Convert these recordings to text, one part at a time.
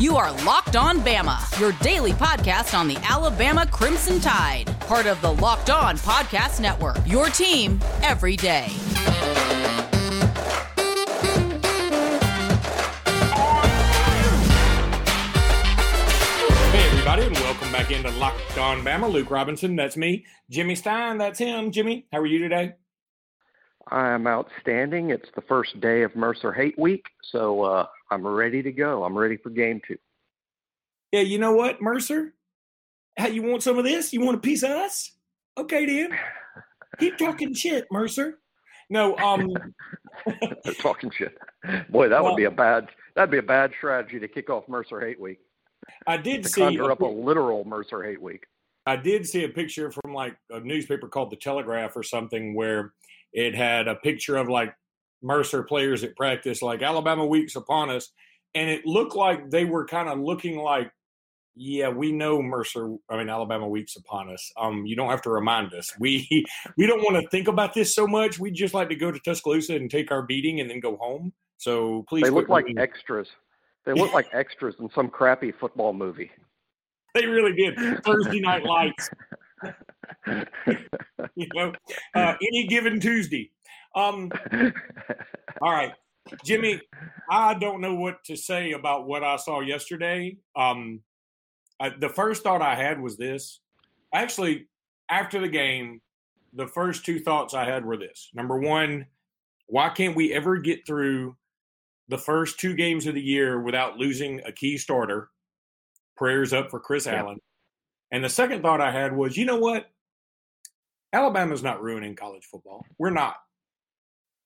You are Locked On Bama, your daily podcast on the Alabama Crimson Tide, part of the Locked On Podcast Network. Your team every day. Hey, everybody, and welcome back into Locked On Bama. Luke Robinson, that's me. Jimmy Stein, that's him. Jimmy, how are you today? I'm outstanding. It's the first day of Mercer Hate Week, so uh, I'm ready to go. I'm ready for game two. Yeah, you know what, Mercer? How you want some of this? You want a piece of us? Okay, then. Keep talking shit, Mercer. No, um, talking shit. Boy, that would be a bad. That'd be a bad strategy to kick off Mercer Hate Week. I did To see. conjure up a literal Mercer Hate Week. I did see a picture from like a newspaper called the Telegraph or something where it had a picture of like Mercer players at practice, like Alabama weeks upon us, and it looked like they were kind of looking like, yeah, we know Mercer. I mean, Alabama weeks upon us. Um, you don't have to remind us. We we don't want to think about this so much. We just like to go to Tuscaloosa and take our beating and then go home. So please, They look like looking- extras. They look like extras in some crappy football movie. they really did. Thursday night lights. you know, uh, any given Tuesday. Um, all right, Jimmy, I don't know what to say about what I saw yesterday. Um, I, the first thought I had was this. Actually, after the game, the first two thoughts I had were this. Number one, why can't we ever get through the first two games of the year without losing a key starter? Prayers up for Chris Yeah. Allen. And the second thought I had was, you know what? Alabama's not ruining college football. We're not.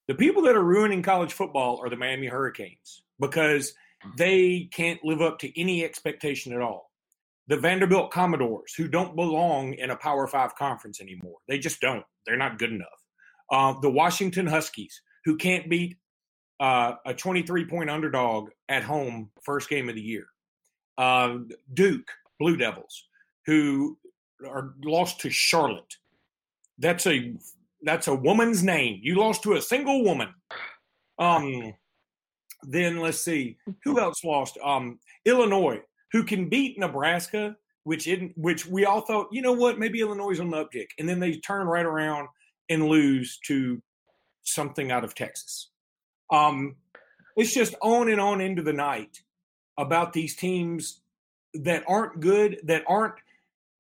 The people that are ruining college football are the Miami Hurricanes because they can't live up to any expectation at all. The Vanderbilt Commodores, who don't belong in a Power Five conference anymore, they just don't. They're not good enough. Uh, the Washington Huskies, who can't beat uh, a 23 point underdog at home first game of the year. Uh, Duke Blue Devils, who are lost to Charlotte. That's a that's a woman's name. You lost to a single woman. Um, then let's see who else lost. Um, Illinois, who can beat Nebraska, which in which we all thought, you know what, maybe Illinois is on the uptick, and then they turn right around and lose to something out of Texas. Um, it's just on and on into the night about these teams that aren't good, that aren't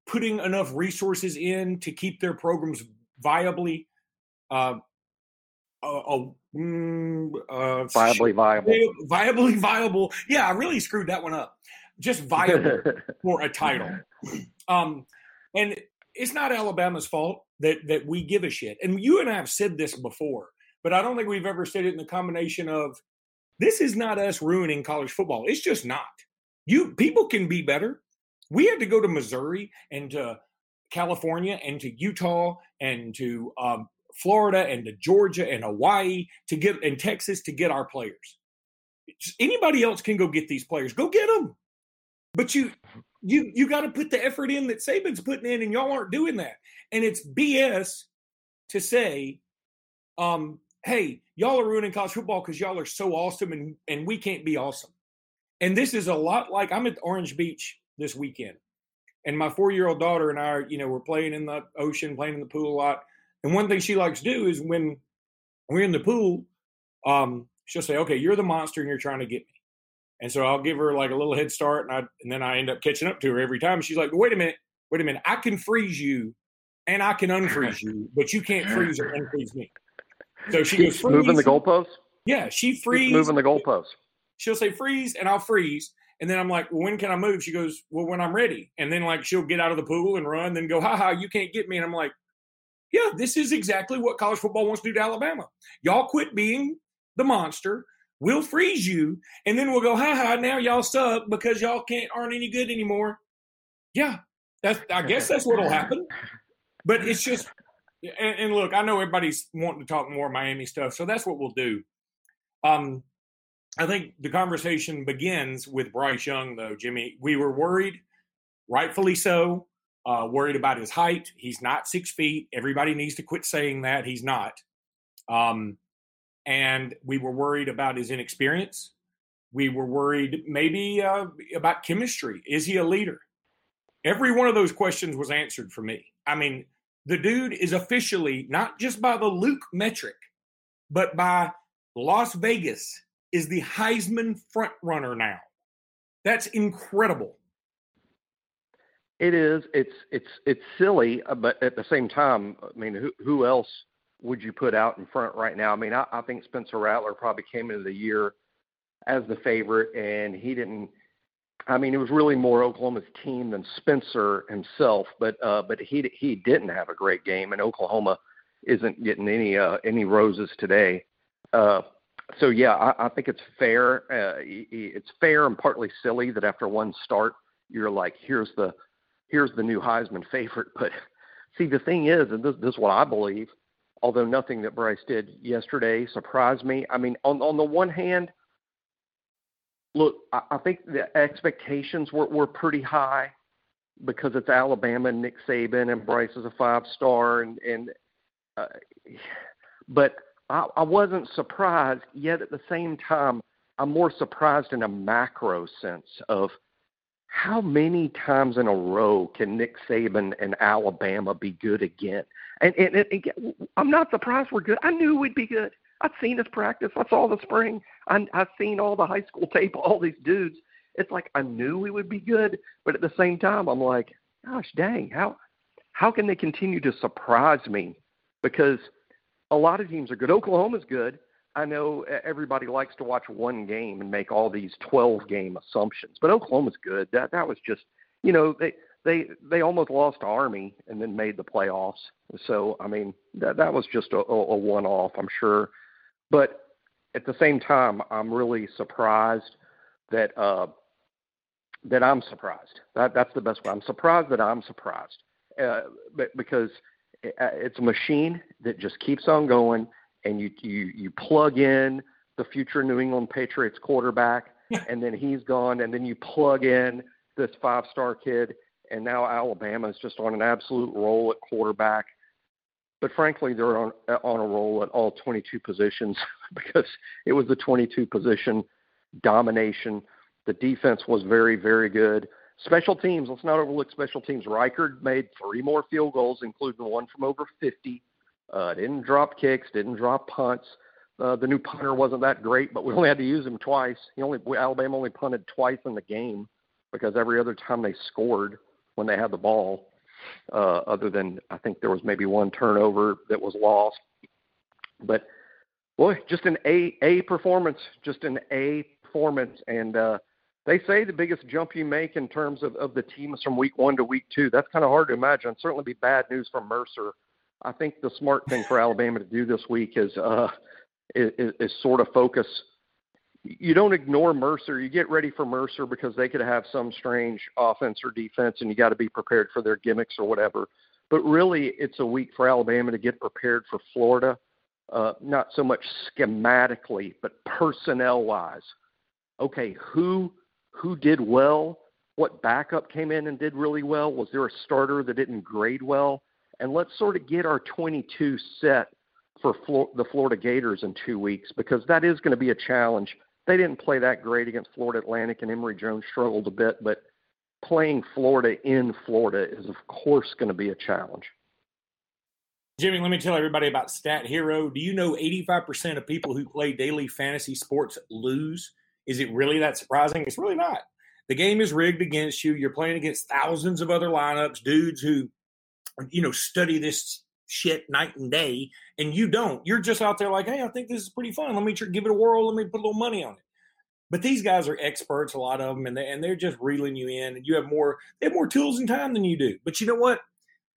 putting enough resources in to keep their programs viably uh, uh, uh, mm, uh, Viably viable. viably viable. Yeah, I really screwed that one up. Just viable for a title. Um, and it's not Alabama's fault that that we give a shit. And you and I have said this before, but I don't think we've ever said it in the combination of this is not us ruining college football. It's just not. You people can be better. We had to go to Missouri and to California and to Utah and to um, Florida and to Georgia and Hawaii to get and Texas to get our players. Anybody else can go get these players. Go get them. But you you you got to put the effort in that Saban's putting in, and y'all aren't doing that. And it's BS to say, um, "Hey, y'all are ruining college football because y'all are so awesome, and and we can't be awesome." And this is a lot like I'm at Orange Beach this weekend, and my four year old daughter and I, are, you know, we're playing in the ocean, playing in the pool a lot. And one thing she likes to do is when we're in the pool, um, she'll say, "Okay, you're the monster, and you're trying to get me." And so I'll give her like a little head start, and I and then I end up catching up to her every time. She's like, "Wait a minute, wait a minute, I can freeze you, and I can unfreeze you, but you can't freeze or unfreeze me." So she goes, Keeps moving the "Freeze." goalposts. Yeah, she Keeps freeze. moving the goalposts. She'll say freeze, and I'll freeze. And then I'm like, well, when can I move? She goes, well, when I'm ready. And then like she'll get out of the pool and run, then go, ha ha, you can't get me. And I'm like, yeah, this is exactly what college football wants to do to Alabama. Y'all quit being the monster. We'll freeze you, and then we'll go, ha ha. Now y'all suck because y'all can't aren't any good anymore. Yeah, that's I guess that's what'll happen. But it's just, and, and look, I know everybody's wanting to talk more Miami stuff, so that's what we'll do. Um, I think the conversation begins with Bryce Young, though, Jimmy. We were worried, rightfully so, uh, worried about his height. He's not six feet. Everybody needs to quit saying that. He's not. Um, and we were worried about his inexperience We were worried maybe uh, about chemistry. Is he a leader? Every one of those questions was answered for me. I mean, the dude is officially not just by the Luke metric, but by Las Vegas is the Heisman front runner now. That's incredible. It is. It's it's it's silly, uh, but at the same time, I mean, who who else would you put out in front right now? I mean, I, I think Spencer Rattler probably came into the year as the favorite, and he didn't. I mean, it was really more Oklahoma's team than Spencer himself, but uh, but he he didn't have a great game, and Oklahoma isn't getting any uh, any roses today. Uh, so yeah, I, I think it's fair. Uh, it's fair and partly silly that after one start, you're like, here's the here's the new Heisman favorite. But see, the thing is, and this, this is what I believe, although nothing that Bryce did yesterday surprised me. I mean, on on the one hand, look, I, I think the expectations were were pretty high because it's Alabama and Nick Saban and Bryce is a five star and and uh, but I, I wasn't surprised yet at the same time I'm more surprised in a macro sense of how many times in a row can Nick Saban and Alabama be good again? And, and, and, and I'm not surprised we're good. I knew we'd be good. I've seen us practice. I saw the spring. I, I've seen all the high school tape, all these dudes. It's like I knew we would be good, but at the same time, I'm like, gosh, dang, how how can they continue to surprise me? Because a lot of teams are good. Oklahoma's good. I know everybody likes to watch one game and make all these 12 game assumptions, but Oklahoma's good. That that was just, you know, they they they almost lost Army and then made the playoffs. So I mean, that that was just a, a one off, I'm sure. But at the same time, I'm really surprised that uh, that I'm surprised. That that's the best way. I'm surprised that I'm surprised, uh, because Uh, it's a machine that just keeps on going, and you you you plug in the future New England Patriots quarterback, and then he's gone, and then you plug in this five star kid, and now Alabama is just on an absolute roll at quarterback. But frankly, they're on uh, on a roll at all 22 positions because it was the 22 position domination. The defense was very very good. Special teams, let's not overlook special teams. Reichard made three more field goals, including one from over 50. Uh, didn't drop kicks, didn't drop punts. Uh, the new punter wasn't that great, but we only had to use him twice. He only Alabama only punted twice in the game because every other time they scored when they had the ball, uh, other than I think there was maybe one turnover that was lost. But boy, just an A A performance, just an A performance, and uh, they say the biggest jump you make in terms of, of the team is from week one to week two. That's kind of hard to imagine. Certainly be bad news for Mercer. I think the smart thing for Alabama to do this week is, uh, is, is sort of focus. You don't ignore Mercer. You get ready for Mercer because they could have some strange offense or defense, and you got to be prepared for their gimmicks or whatever. But really, it's a week for Alabama to get prepared for Florida, uh, not so much schematically, but personnel wise. Okay, who who did well, what backup came in and did really well, was there a starter that didn't grade well, and let's sort of get our 22 set for the Florida Gators in two weeks because that is going to be a challenge. They didn't play that great against Florida Atlantic, and Emory Jones struggled a bit, but playing Florida in Florida is, of course, going to be a challenge. Jimmy, let me tell everybody about Stat Hero. Do you know 85% of people who play daily fantasy sports lose? Is it really that surprising? It's really not. The game is rigged against you. You're playing against thousands of other lineups, dudes who, you know, study this shit night and day, and you don't. You're just out there like, hey, I think this is pretty fun. Let me tr- give it a whirl. Let me put a little money on it. But these guys are experts, a lot of them, and they and they're just reeling you in. And you have more, they have more tools and time than you do. But you know what?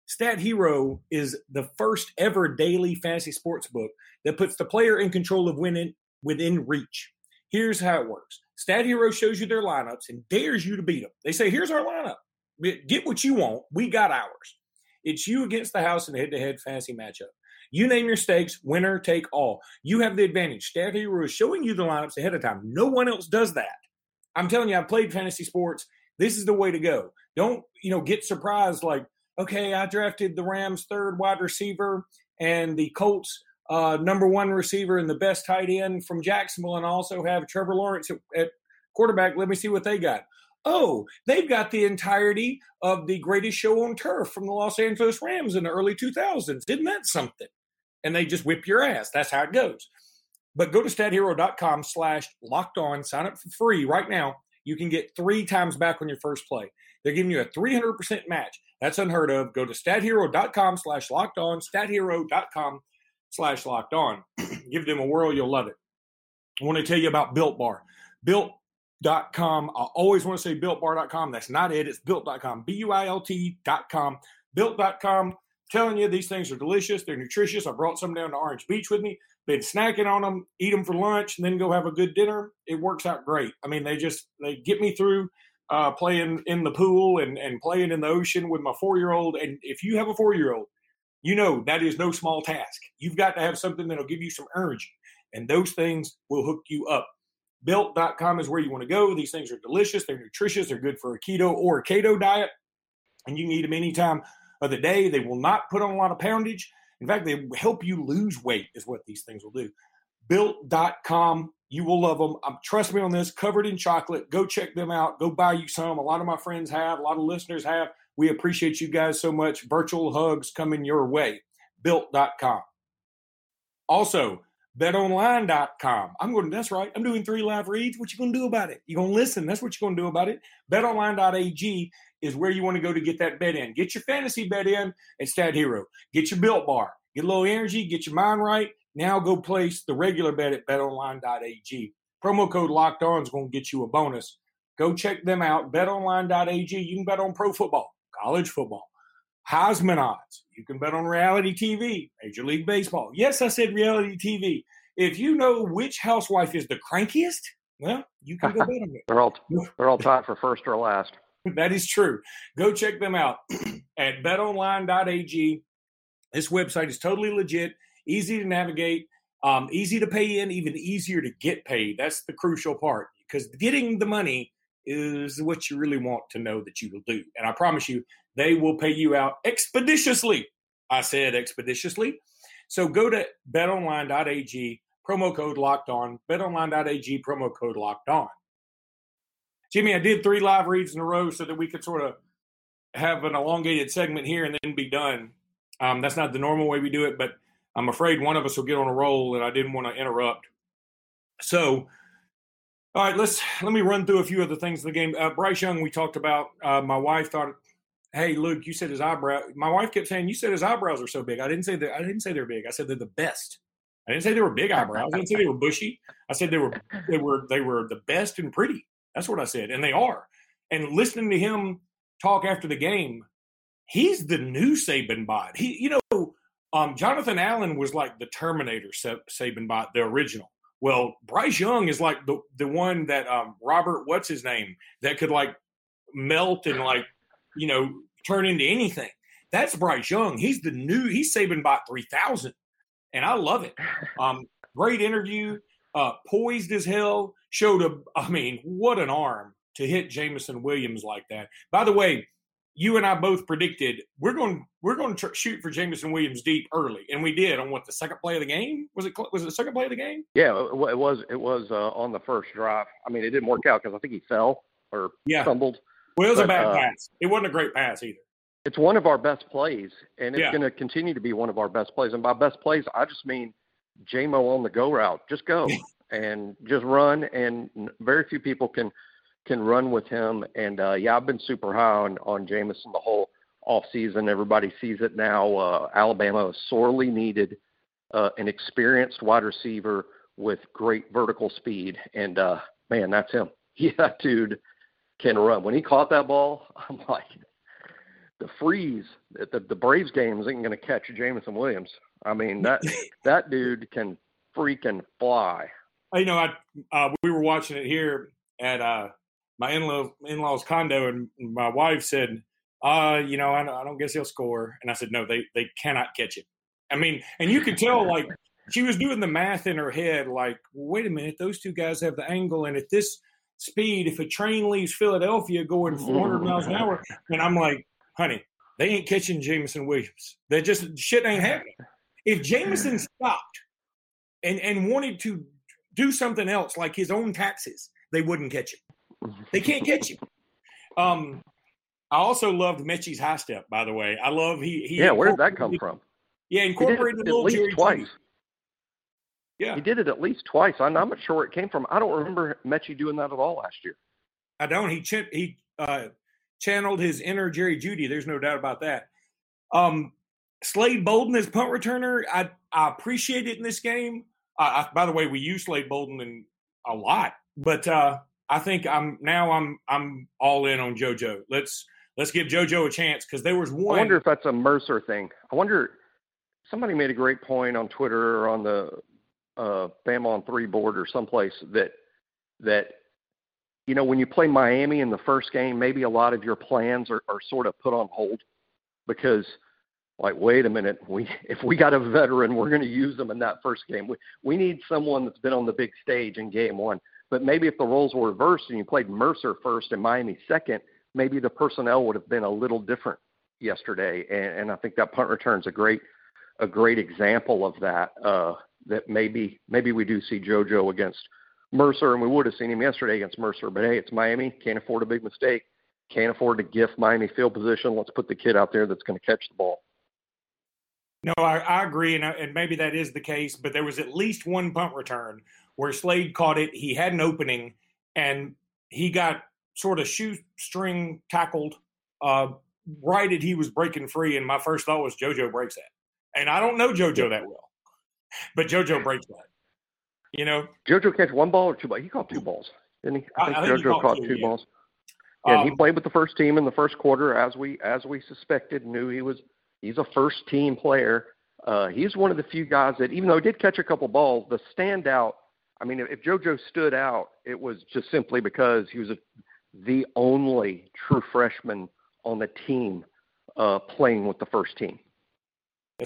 Stat Hero is the first ever daily fantasy sports book that puts the player in control of winning within reach. Here's how it works Stat Hero shows you their lineups and dares you to beat them. They say, Here's our lineup. Get what you want. We got ours. It's you against the house in a head to head fantasy matchup. You name your stakes, winner take all. You have the advantage. Stat Hero is showing you the lineups ahead of time. No one else does that. I'm telling you, I've played fantasy sports. This is the way to go. Don't, you know, get surprised like, okay, I drafted the Rams' third wide receiver and the Colts' uh, number one receiver and the best tight end from Jacksonville, and also have Trevor Lawrence at, at quarterback. Let me see what they got. Oh, they've got the entirety of the greatest show on turf from the Los Angeles Rams in the early 2000s. Isn't that something? And they just whip your ass. That's how it goes. But go to stathero.com slash locked on, sign up for free right now. You can get three times back on your first play. They're giving you a 300% match. That's unheard of. Go to stathero.com slash locked on, stathero.com slash locked on. Give them a whirl. You'll love it. I want to tell you about Built Bar. Built.com. I always want to say builtbar.com. That's not it. It's built.com. B U I L T.com. Built.com. Telling you these things are delicious. They're nutritious. I brought some down to Orange Beach with me. Been snacking on them, eat them for lunch, and then go have a good dinner. It works out great. I mean, they just they get me through uh, playing in the pool and, and playing in the ocean with my four year old. And if you have a four year old, you know that is no small task. You've got to have something that'll give you some energy, and those things will hook you up. Built.com is where you want to go. These things are delicious, they're nutritious, they're good for a keto or a keto diet, and you can eat them any time of the day. They will not put on a lot of poundage. In fact, they help you lose weight, is what these things will do. Built.com, you will love them. Um, trust me on this, covered in chocolate. Go check them out. Go buy you some. A lot of my friends have, a lot of listeners have. We appreciate you guys so much. Virtual hugs coming your way. Built.com. Also, betonline.com. I'm going, that's right. I'm doing three live reads. What you going to do about it? You're going to listen. That's what you're going to do about it. Betonline.ag is where you want to go to get that bet in. Get your fantasy bet in at Stat Hero. Get your built bar. Get a little energy. Get your mind right. Now go place the regular bet at betonline.ag. Promo code locked on is going to get you a bonus. Go check them out. Betonline.ag. You can bet on pro football college football. Heisman odds. You can bet on reality TV, Major League Baseball. Yes, I said reality TV. If you know which housewife is the crankiest, well, you can go bet on it. they're all they're all tied for first or last. that is true. Go check them out at betonline.ag. This website is totally legit, easy to navigate, um, easy to pay in, even easier to get paid. That's the crucial part because getting the money is what you really want to know that you will do. And I promise you, they will pay you out expeditiously. I said expeditiously. So go to betonline.ag, promo code locked on, betonline.ag, promo code locked on. Jimmy, I did three live reads in a row so that we could sort of have an elongated segment here and then be done. Um, that's not the normal way we do it, but I'm afraid one of us will get on a roll and I didn't want to interrupt. So all right, let's let me run through a few of the things in the game. Uh, Bryce Young, we talked about. Uh, my wife thought, "Hey, Luke, you said his eyebrow." My wife kept saying, "You said his eyebrows are so big." I didn't say that. I didn't say they're big. I said they're the best. I didn't say they were big eyebrows. I didn't say they were bushy. I said they were they were they were the best and pretty. That's what I said, and they are. And listening to him talk after the game, he's the new Saban bot. He, you know, um, Jonathan Allen was like the Terminator Saban bot, the original. Well, Bryce Young is like the the one that um, Robert, what's his name, that could like melt and like you know turn into anything. That's Bryce Young. He's the new. He's saving by three thousand, and I love it. Um, great interview. Uh, poised as hell. Showed a. I mean, what an arm to hit Jameson Williams like that. By the way, you and I both predicted we're going we're going to tr- shoot for Jameson Williams deep early, and we did on what the second play of the game was it was it the second play of the game? Yeah, it was it was uh, on the first drive. I mean, it didn't work out because I think he fell or yeah. stumbled. Well, it was but, a bad uh, pass. It wasn't a great pass either. It's one of our best plays, and it's yeah. going to continue to be one of our best plays. And by best plays, I just mean JMO on the go route. Just go and just run, and very few people can can run with him. And uh, yeah, I've been super high on on Jameson the whole off season. Everybody sees it now. Uh, Alabama sorely needed uh, an experienced wide receiver with great vertical speed, and uh, man, that's him. Yeah, that dude can run. When he caught that ball, I'm like, the freeze at the, the Braves games ain't going to catch Jameson Williams. I mean that that dude can freaking fly. You know, I uh, we were watching it here at uh, my in-law in-laws condo and my wife said uh you know I, I don't guess he'll score. And i said no they they cannot catch it i mean and you could tell like she was doing the math in her head like wait a minute those two guys have the angle and at this speed if a train leaves philadelphia going 400 miles an hour and i'm like honey they ain't catching jameson williams. They just shit ain't happening. If jameson stopped and and wanted to do something else like his own taxes they wouldn't catch him They can't catch you. Um, I also loved Metchie's high step. By the way, I love he. he yeah, where did that come from? Yeah, incorporated at least Jerry twice. Yeah, he did it at least twice. I'm not sure where it came from. I don't remember Metchie doing that at all last year. I don't. He ch- he uh, channeled his inner Jerry Jeudy. There's no doubt about that. Um, Slade Bolden as punt returner, I I appreciate it in this game. Uh, I, by the way, we use Slade Bolden in a lot, but uh, I think I'm now I'm I'm all in on JoJo. Let's let's give JoJo a chance because there was one. I wonder if that's a Mercer thing. I wonder. Somebody made a great point on Twitter or on the uh, Bama on three board or someplace that that you know when you play Miami in the first game, maybe a lot of your plans are, are sort of put on hold because like wait a minute we if we got a veteran we're going to use them in that first game we we need someone that's been on the big stage in game one but maybe if the roles were reversed and you played mercer first and miami second maybe the personnel would have been a little different yesterday. And, and i think that punt return is a great a great example of that uh that maybe maybe we do see jojo against mercer and we would have seen him yesterday against mercer. But hey it's miami. Can't afford a big mistake. Can't afford to gift miami field position. Let's put the kid out there that's going to catch the ball. No, I, I agree, and, I, and maybe that is the case. But there was at least one punt return where Slade caught it. He had an opening, and he got sort of shoestring tackled uh, right as he was breaking free. And my first thought was JoJo breaks that, and I don't know JoJo that well, but JoJo breaks that. You know, JoJo catch one ball or two balls. He caught two balls, didn't he? I think, I think JoJo caught, caught two, two yeah. balls. Yeah, um, he played with the first team in the first quarter, as we as we suspected. Knew he was he's a first team player. Uh, he's one of the few guys that, even though he did catch a couple balls, the standout. I mean, if, if JoJo stood out, it was just simply because he was a, the only true freshman on the team uh, playing with the first team.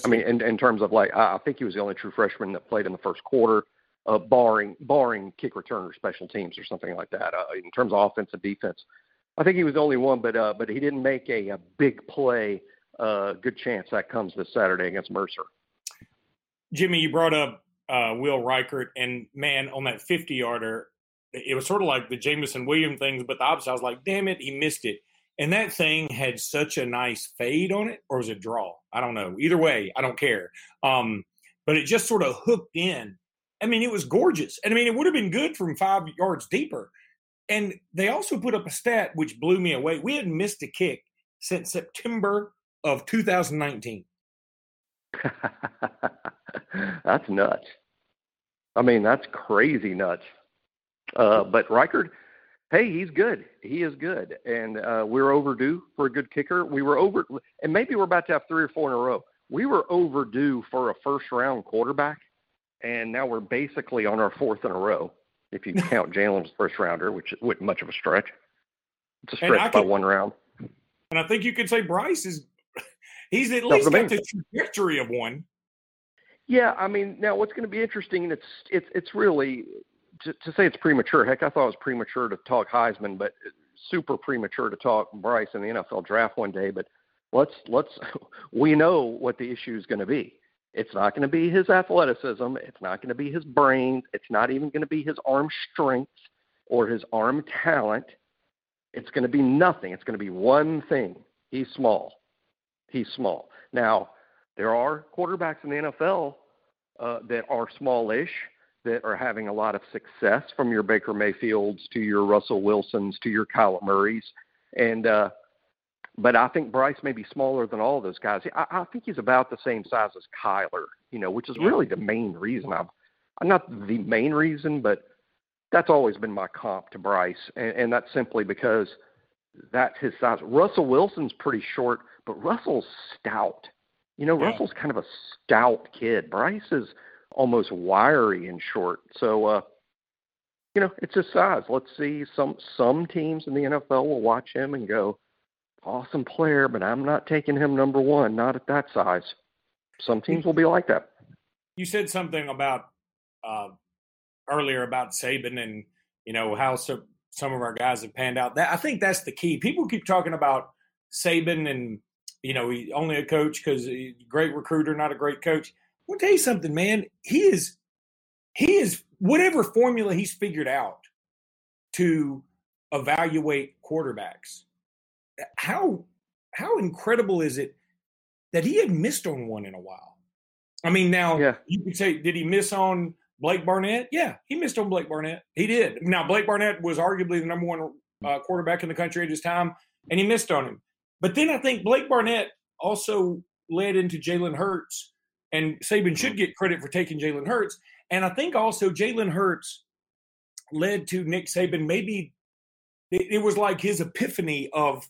I mean, in, in terms of like, I I think he was the only true freshman that played in the first quarter, uh, barring barring kick return or special teams or something like that. Uh, in terms of offense and defense, I think he was the only one, but uh, but he didn't make a, a big play. Uh, good chance that comes this Saturday against Mercer. Jimmy, you brought up uh, Will Reichard, and man, on that 50 yarder, it was sort of like the Jameson Williams things, but the opposite. I was like, damn it, he missed it. And that thing had such a nice fade on it, or was it draw? I don't know. Either way, I don't care. Um, but it just sort of hooked in. I mean, it was gorgeous. And I mean, it would have been good from five yards deeper. And they also put up a stat which blew me away. We hadn't missed a kick since September of 2019. that's nuts. I mean, that's crazy nuts. Uh, but Reichard, hey, he's good. He is good, and uh, we're overdue for a good kicker. We were over, and maybe we're about to have three or four in a row. We were overdue for a first round quarterback, and now we're basically on our fourth in a row. If you count Jalen's first rounder, which isn't much of a stretch. It's a stretch by could- one round. And I think you could say Bryce is, he's at That's least I got the trajectory of one. Yeah, I mean, now what's going to be interesting, it's it's it's really to, to say it's premature. Heck, I thought it was premature to talk Heisman, but super premature to talk Bryce in the NFL draft one day. But let's let's we know what the issue is going to be. It's not going to be his athleticism. It's not going to be his brains. It's not even going to be his arm strength or his arm talent. It's going to be nothing. It's going to be one thing. He's small. He's small. Now, there are quarterbacks in the NFL uh, that are smallish, that are having a lot of success from your Baker Mayfields to your Russell Wilsons to your Kyler Murrays. And, uh, but I think Bryce may be smaller than all those guys. I, I think he's about the same size as Kyler, you know, which is really the main reason I've, I'm not the main reason, but that's always been my comp to Bryce. And, and that's simply because that's his size. Russell Wilson's pretty short, but Russell's stout. You know, Yeah. Russell's kind of a stout kid. Bryce is almost wiry and short. So, uh, you know, it's his size. Let's see. Some some teams in the NFL will watch him and go, "Awesome player," but I'm not taking him number one. Not at that size. Some teams will be like that. You said something about uh, earlier about Saban and you know how so, some of our guys have panned out. That I think that's the key. People keep talking about Saban and you know he only a coach because he's a great recruiter, not a great coach. I want to tell you something, man. He is he is whatever formula he's figured out to evaluate quarterbacks. How how incredible is it that he had missed on one in a while? I mean, now yeah. you could say, did he miss on Blake Barnett? Yeah, he missed on Blake Barnett. He did. Now Blake Barnett was arguably the number one uh, quarterback in the country at his time, and he missed on him. But then I think Blake Barnett also led into Jalen Hurts, and Saban should mm-hmm. get credit for taking Jalen Hurts. And I think also Jalen Hurts led to Nick Saban maybe it, was like his epiphany of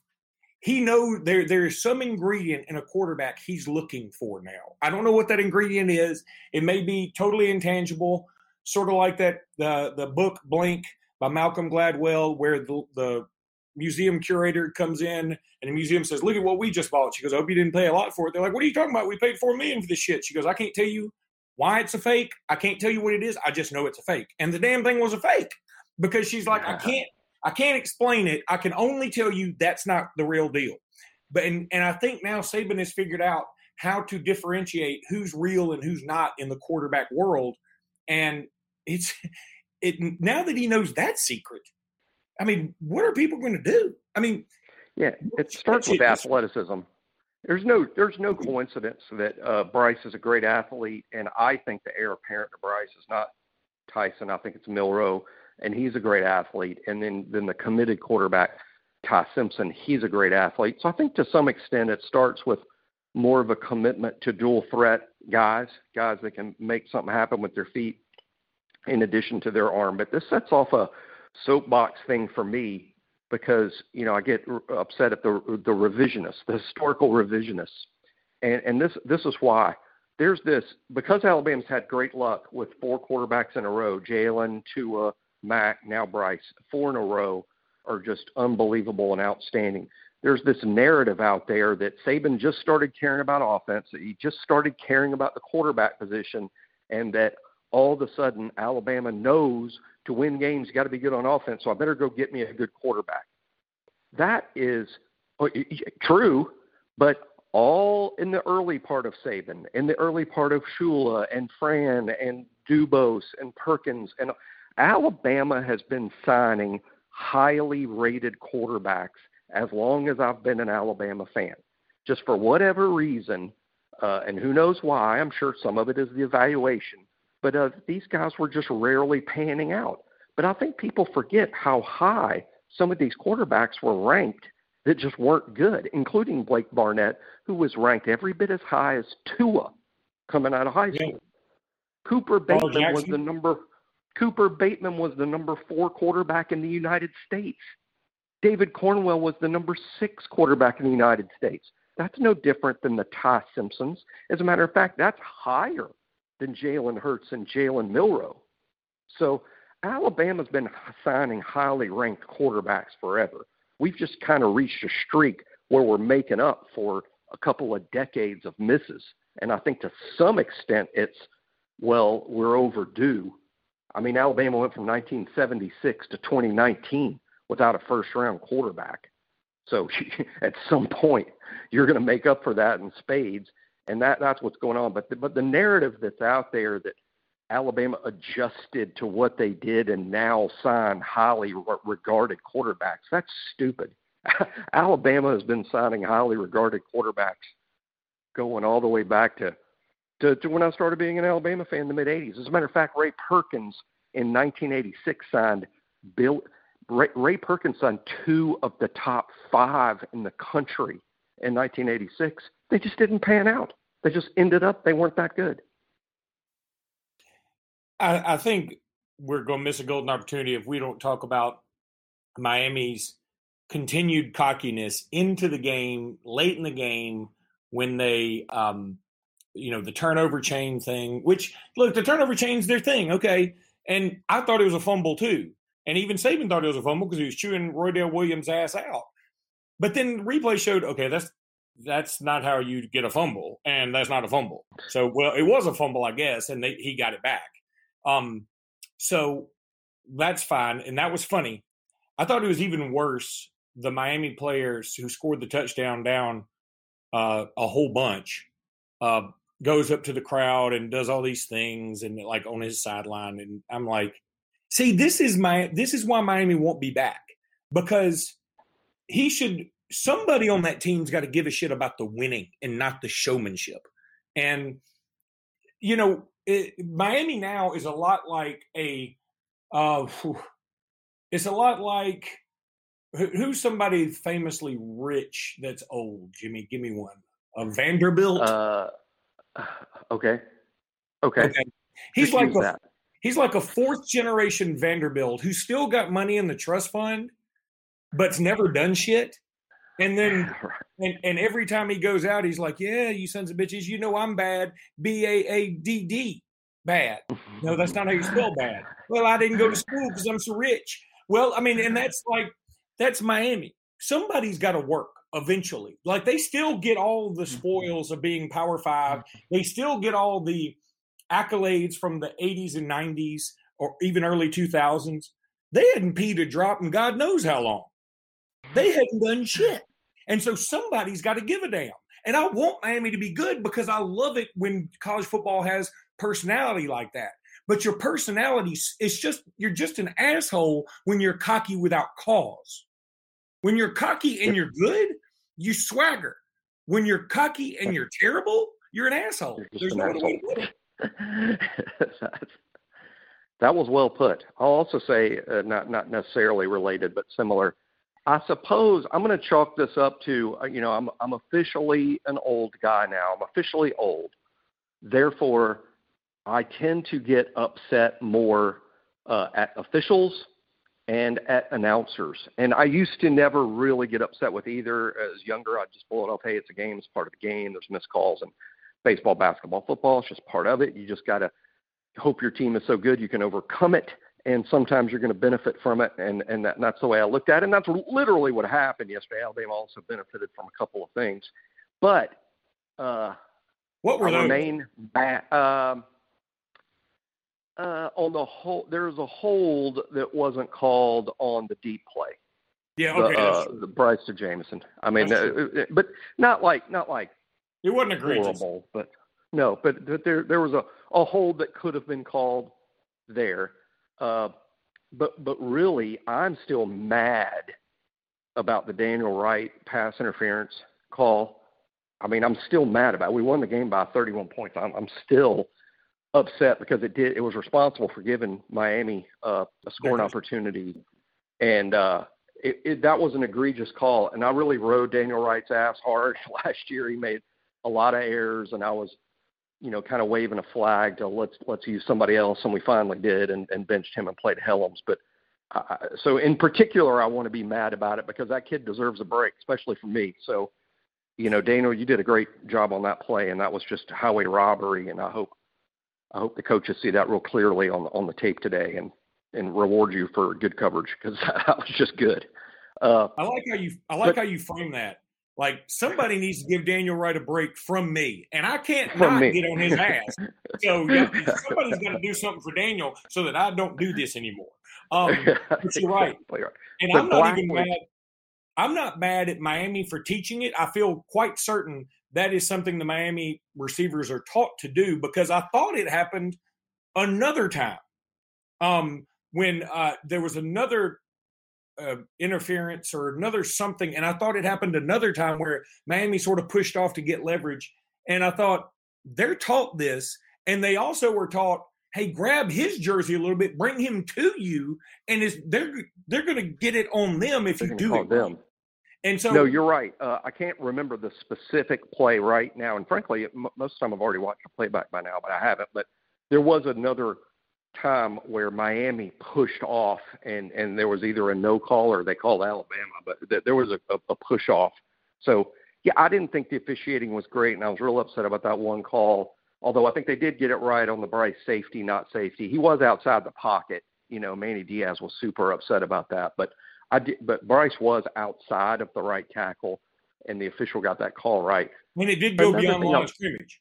he knows there there is some ingredient in a quarterback he's looking for now. I don't know what that ingredient is. It may be totally intangible, sort of like that the the book Blink by Malcolm Gladwell, where the the museum curator comes in and the museum says, "Look at what we just bought." She goes, "I hope you didn't pay a lot for it." They're like, "What are you talking about? We paid four million for this shit." She goes, "I can't tell you why it's a fake. I can't tell you what it is. I just know it's a fake." And the damn thing was a fake because she's like, "I can't I can't explain it. I can only tell you that's not the real deal. But and, and I think now Saban has figured out how to differentiate who's real and who's not in the quarterback world. And it's it now that he knows that secret. I mean, what are people going to do? I mean, yeah, it starts with athleticism. There's no there's no coincidence that uh, Bryce is a great athlete, and I think the heir apparent to Bryce is not Tyson. I think it's Milroe and he's a great athlete. And then then the committed quarterback, Ty Simpson, he's a great athlete. So I think to some extent it starts with more of a commitment to dual threat guys, guys that can make something happen with their feet in addition to their arm. But this sets off a soapbox thing for me because you know I get upset at the the revisionists, the historical revisionists, and and this this is why there's this because Alabama's had great luck with four quarterbacks in a row, Jalen, Tua, Mac, now Bryce, four in a row are just unbelievable and outstanding. There's this narrative out there that Saban just started caring about offense, that he just started caring about the quarterback position, and that all of a sudden Alabama knows to win games you got to be good on offense, so I better go get me a good quarterback. That is uh, true, but all in the early part of Saban, in the early part of Shula and Fran and Dubose and Perkins and Alabama has been signing highly rated quarterbacks as long as I've been an Alabama fan. Just for whatever reason, uh, and who knows why, I'm sure some of it is the evaluation, but uh, these guys were just rarely panning out. But I think people forget how high some of these quarterbacks were ranked that just weren't good, including Blake Barnett, who was ranked every bit as high as Tua coming out of high school. Yeah. Cooper Bateman was the number Cooper Bateman was the number four quarterback in the United States. David Cornwell was the number six quarterback in the United States. That's no different than the Ty Simpsons. As a matter of fact, that's higher than Jalen Hurts and Jalen Milroe. So Alabama's been signing highly ranked quarterbacks forever. We've just kind of reached a streak where we're making up for a couple of decades of misses. And I think to some extent it's, well, we're overdue I mean, Alabama went from 1976 to 2019 without a first round quarterback. So at some point, you're going to make up for that in spades, and that that's what's going on. But the, but the narrative that's out there that Alabama adjusted to what they did and now sign highly regarded quarterbacks, that's stupid. Alabama has been signing highly regarded quarterbacks going all the way back to to, to when I started being an Alabama fan in the mid 80s. As a matter of fact, Ray Perkins in 1986 signed Bill. Ray, Ray Perkins signed two of the top five in the country in 1986. They just didn't pan out. They just ended up, they weren't that good. I, I think we're going to miss a golden opportunity if we don't talk about Miami's continued cockiness into the game, late in the game, when they um, you know the turnover chain thing which look the turnover chain's their thing okay and i thought it was a fumble too and even Saban thought it was a fumble because he was chewing Roydell Williams' ass out. But then replay showed, okay, that's that's not how you get a fumble, and that's not a fumble. So, well, it was a fumble, I guess, and they, he got it back. Um, so that's fine, and that was funny. I thought it was even worse. The Miami players who scored the touchdown down uh, a whole bunch uh, goes up to the crowd and does all these things and like on his sideline and I'm like, see, this is my this is why Miami won't be back because he should somebody on that team's got to give a shit about the winning and not the showmanship. And you know, it, Miami now is a lot like a uh, it's a lot like who's somebody famously rich that's old? Jimmy, give me one. A Vanderbilt. Uh, okay. Okay. okay. He's like a, that. he's like a fourth generation Vanderbilt who's still got money in the trust fund, but's never done shit. And then, and, and every time he goes out, he's like, "Yeah, you sons of bitches, you know I'm bad. B A A D D, bad. No, that's not how you spell bad. Well, I didn't go to school because I'm so rich. Well, I mean, and that's like that's Miami. Somebody's got to work eventually. Like they still get all the mm-hmm. spoils of being Power Five. They still get all the accolades from the 80s and 90s or even early 2000s. They hadn't peed a drop in God knows how long. They haven't done shit. And so somebody's got to give a damn. And I want Miami to be good because I love it when college football has personality like that. But your personality is just, you're just an asshole when you're cocky without cause. When you're cocky and you're good, you swagger. When you're cocky and you're terrible, you're an asshole. There's no way to put it. that was well put. I'll also say, uh, not not necessarily related, but similar. I suppose I'm going to chalk this up to, uh, you know, I'm I'm officially an old guy now. I'm officially old. Therefore, I tend to get upset more uh, at officials and at announcers. And I used to never really get upset with either. As younger, I'd just blow it off. Hey, it's a game. It's part of the game. There's missed calls and baseball, basketball, football. It's just part of it. You just got to hope your team is so good you can overcome it. And sometimes you're going to benefit from it. And, and, that, and that's the way I looked at it. And that's literally what happened yesterday. Alabama also benefited from a couple of things. But uh, what were I those? remain bad. Um, uh, on the whole, there was a hold that wasn't called on the deep play. Yeah, okay. The, uh, the Bryce to Jameson. I mean, uh, uh, but not like not like it wasn't egregious. horrible, but no, but, but there there was a a hold that could have been called there. Uh, but but really, I'm still mad about the Daniel Wright pass interference call. I mean, I'm still mad about. It. We won the game by 31 points. I'm, I'm still upset because it did it was responsible for giving Miami uh, a scoring opportunity, and uh, it, it, that was an egregious call. And I really rode Daniel Wright's ass hard last year. He made a lot of errors, and I was, you know, kind of waving a flag to let's let's use somebody else, and we finally did, and, and benched him and played Hellams. But uh, so in particular, I want to be mad about it because that kid deserves a break, especially from me. So. You know, Daniel, you did a great job on that play, and that was just highway robbery. And I hope I hope the coaches see that real clearly on on the tape today and and reward you for good coverage because that was just good. Uh, I like how you I like but, how you frame that. Like somebody needs to give Daniel Wright a break from me, and I can't not me. get on his ass. So yeah, somebody's got to do something for Daniel so that I don't do this anymore. Um, but you're right, and I'm not even mad. I'm not mad at Miami for teaching it. I feel quite certain that is something the Miami receivers are taught to do because I thought it happened another time um, when uh, there was another uh, interference or another something, and I thought it happened another time where Miami sort of pushed off to get leverage, and I thought they're taught this, and they also were taught, hey, grab his jersey a little bit, bring him to you, and is they're they're going to get it on them if you do it. Them. And so, no, you're right. Uh, I can't remember the specific play right now, and frankly, m- most of the time I've already watched the playback by now, but I haven't. But there was another time where Miami pushed off, and and there was either a no call or they called Alabama, but th- there was a, a, a push off. So yeah, I didn't think the officiating was great, and I was real upset about that one call. Although I think they did get it right on the Bryce safety, not safety. He was outside the pocket. You know, Manny Diaz was super upset about that, but I did, but Bryce was outside of the right tackle, and the official got that call right. When it did go beyond the line of scrimmage.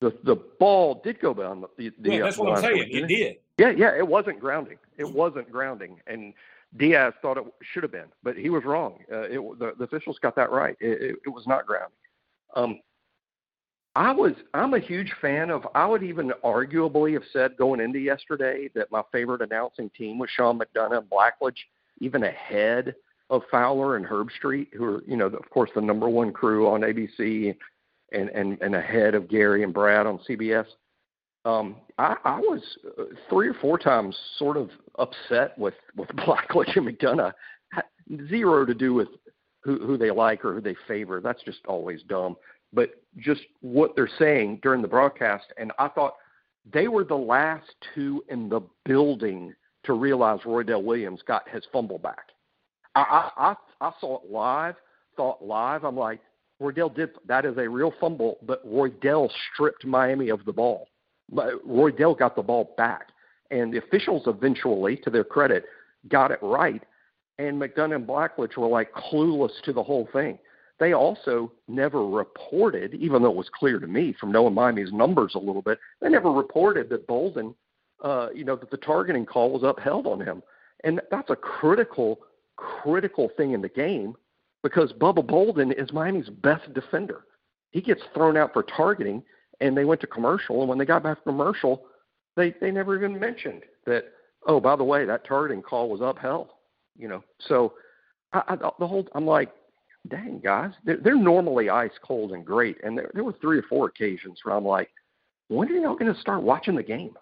The the ball did go down the. the yeah, that's what I'm saying. It did. Yeah, yeah, it wasn't grounding. It wasn't grounding, and Diaz thought it should have been, but he was wrong. Uh, it, the, the officials got that right. It, it, it was not grounding. Um, I was I'm a huge fan of I would even arguably have said going into yesterday that my favorite announcing team was Sean McDonough and Blackledge, even ahead of Fowler and Herbstreit, who are, you know, of course the number one crew on ABC and and, and ahead of Gary and Brad on CBS. Um, I, I was uh, three or four times sort of upset with with Blackledge and McDonough. Zero to do with who, who they like or who they favor. That's just always dumb but just what they're saying during the broadcast. And I thought they were the last two in the building to realize Roydell Williams got his fumble back. I, I, I, I saw it live, thought live. I'm like, Roydell did that is a real fumble, but Roydell stripped Miami of the ball. Roydell got the ball back, and the officials eventually, to their credit, got it right. And McDonough and Blackledge were like clueless to the whole thing. They also never reported, even though it was clear to me from knowing Miami's numbers a little bit, they never reported that Bolden, uh, you know, that the targeting call was upheld on him. And that's a critical, critical thing in the game because Bubba Bolden is Miami's best defender. He gets thrown out for targeting, and they went to commercial. And when they got back from commercial, they they never even mentioned that. Oh, by the way, that targeting call was upheld. You know, so I, I, the whole I'm like, dang guys, they're, they're normally ice cold and great, and there, there were three or four occasions where I'm like, when are y'all going to start watching the game?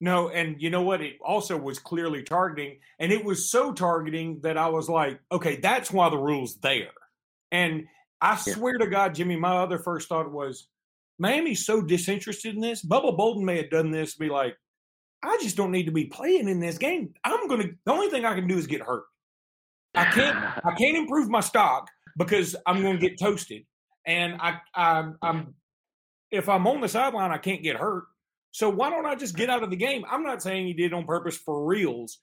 No, and you know what? It also was clearly targeting, and it was so targeting that I was like, okay, that's why the rule's there. And I yeah. swear to God, Jimmy, my other first thought was, Miami's so disinterested in this. Bubba Bolden may have done this be like, I just don't need to be playing in this game. I'm gonna. The only thing I can do is get hurt. I can't I can't improve my stock because I'm going to get toasted. And I, I I'm if I'm on the sideline, I can't get hurt. So why don't I just get out of the game? I'm not saying he did it on purpose for reals,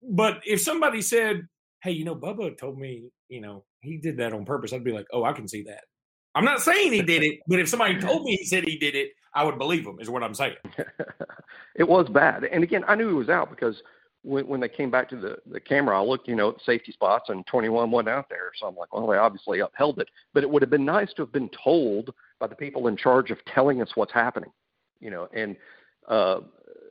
but if somebody said, "Hey, you know, Bubba told me, you know, he did that on purpose," I'd be like, "Oh, I can see that." I'm not saying he did it, but if somebody told me he said he did it, I would believe him. Is what I'm saying. it was bad, and again, I knew he was out because when, when they came back to the, the camera, I looked, you know, at safety spots and 21 wasn't out there. So I'm like, well, they obviously upheld it. But it would have been nice to have been told by the people in charge of telling us what's happening, you know, and, uh,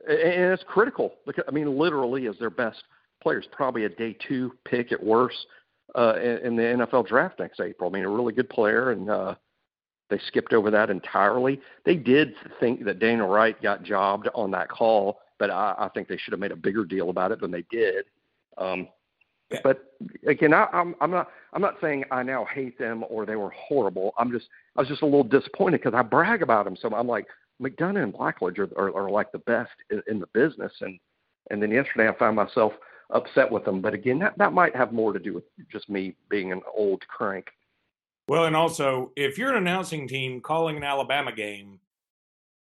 and it's critical because, I mean, literally is their best players, probably a day two pick at worst, uh, in, in the NFL draft next April. I mean, a really good player and, uh, they skipped over that entirely. They did think that Daniel Wright got jobbed on that call but I, I think they should have made a bigger deal about it than they did. Um, yeah. But again, I, I'm I'm not I'm not saying I now hate them or they were horrible. I'm just I was just a little disappointed because I brag about them. So I'm like McDonough and Blackledge are, are, are like the best in, in the business, and and then yesterday I found myself upset with them. But again, that that might have more to do with just me being an old crank. Well, and also if you're an announcing team calling an Alabama game,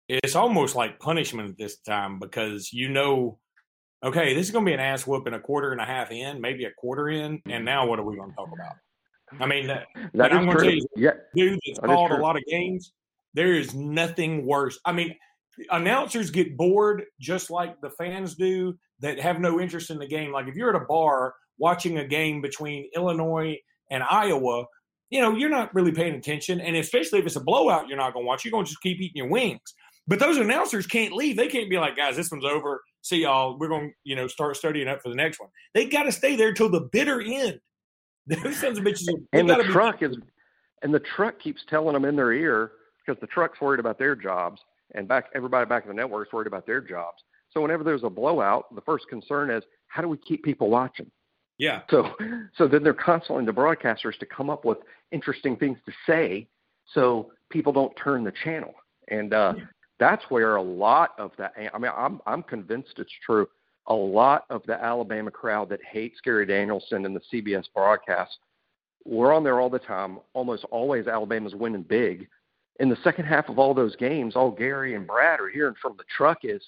it's almost like punishment at this time because you know, okay, this is going to be an ass whooping a quarter and a half in, maybe a quarter in, and now what are we going to talk about? I mean, that, that I'm going to tell you, yeah. dude that's that called a lot of games, there is nothing worse. I mean, announcers get bored just like the fans do that have no interest in the game. Like if you're at a bar watching a game between Illinois and Iowa, you know, you're not really paying attention. And especially if it's a blowout, you're not going to watch. You're going to just keep eating your wings. But those announcers can't leave. They can't be like, guys, this one's over. See y'all. We're going to, you know, start studying up for the next one. They got to stay there till the bitter end. Those sons of bitches. and the truck be- is, and the truck keeps telling them in their ear because the truck's worried about their jobs, and back everybody back in the network's worried about their jobs. So whenever there's a blowout, the first concern is how do we keep people watching? Yeah. So, so then they're constantly the broadcasters to come up with interesting things to say, so people don't turn the channel. And uh, that's where a lot of the I mean I'm I'm convinced it's true. A lot of the Alabama crowd that hates Gary Danielson and the CBS broadcast, we're on there all the time. Almost always Alabama's winning big. In the second half of all those games, all Gary and Brad are hearing from the truck is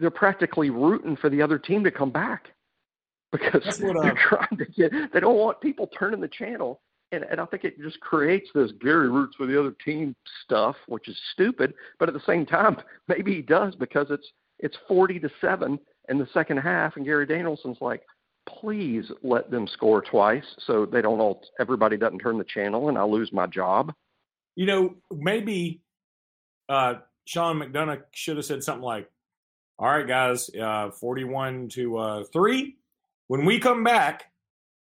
they're practically rooting for the other team to come back because what, uh, they're trying to get. They don't want people turning the channel and, and I think it just creates this Gary roots for the other team stuff, which is stupid. But at the same time, maybe he does because it's it's forty to seven in the second half, and Gary Danielson's like, please let them score twice so they don't all everybody doesn't turn the channel and I lose my job. You know, maybe uh, Sean McDonough should have said something like, "All right, guys, uh, forty-one to uh, three. When we come back,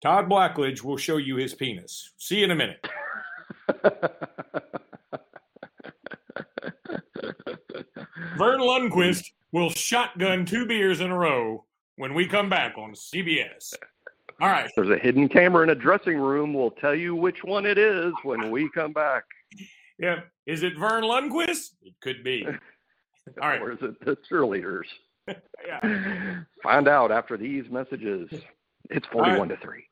Todd Blackledge will show you his penis. See you in a minute." Verne Lundquist will shotgun two beers in a row when we come back on CBS. All right. There's a hidden camera in a dressing room. We'll tell you which one it is when we come back. Yeah. Is it Verne Lundquist? It could be. All right. Or is it the cheerleaders? yeah. Find out after these messages. It's 41 right. to 3.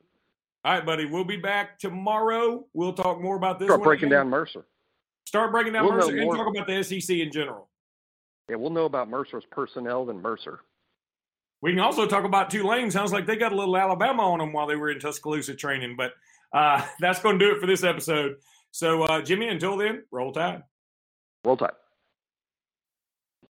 All right, buddy. We'll be back tomorrow. We'll talk more about this. Start breaking again. down Mercer. Start breaking down We'll Mercer and more. talk about the SEC in general. Yeah, we'll know about Mercer's personnel than Mercer. We can also talk about Tulane. Sounds like they got a little Alabama on them while they were in Tuscaloosa training. But uh, that's going to do it for this episode. So, uh, Jimmy, until then, roll tide. Roll Tide.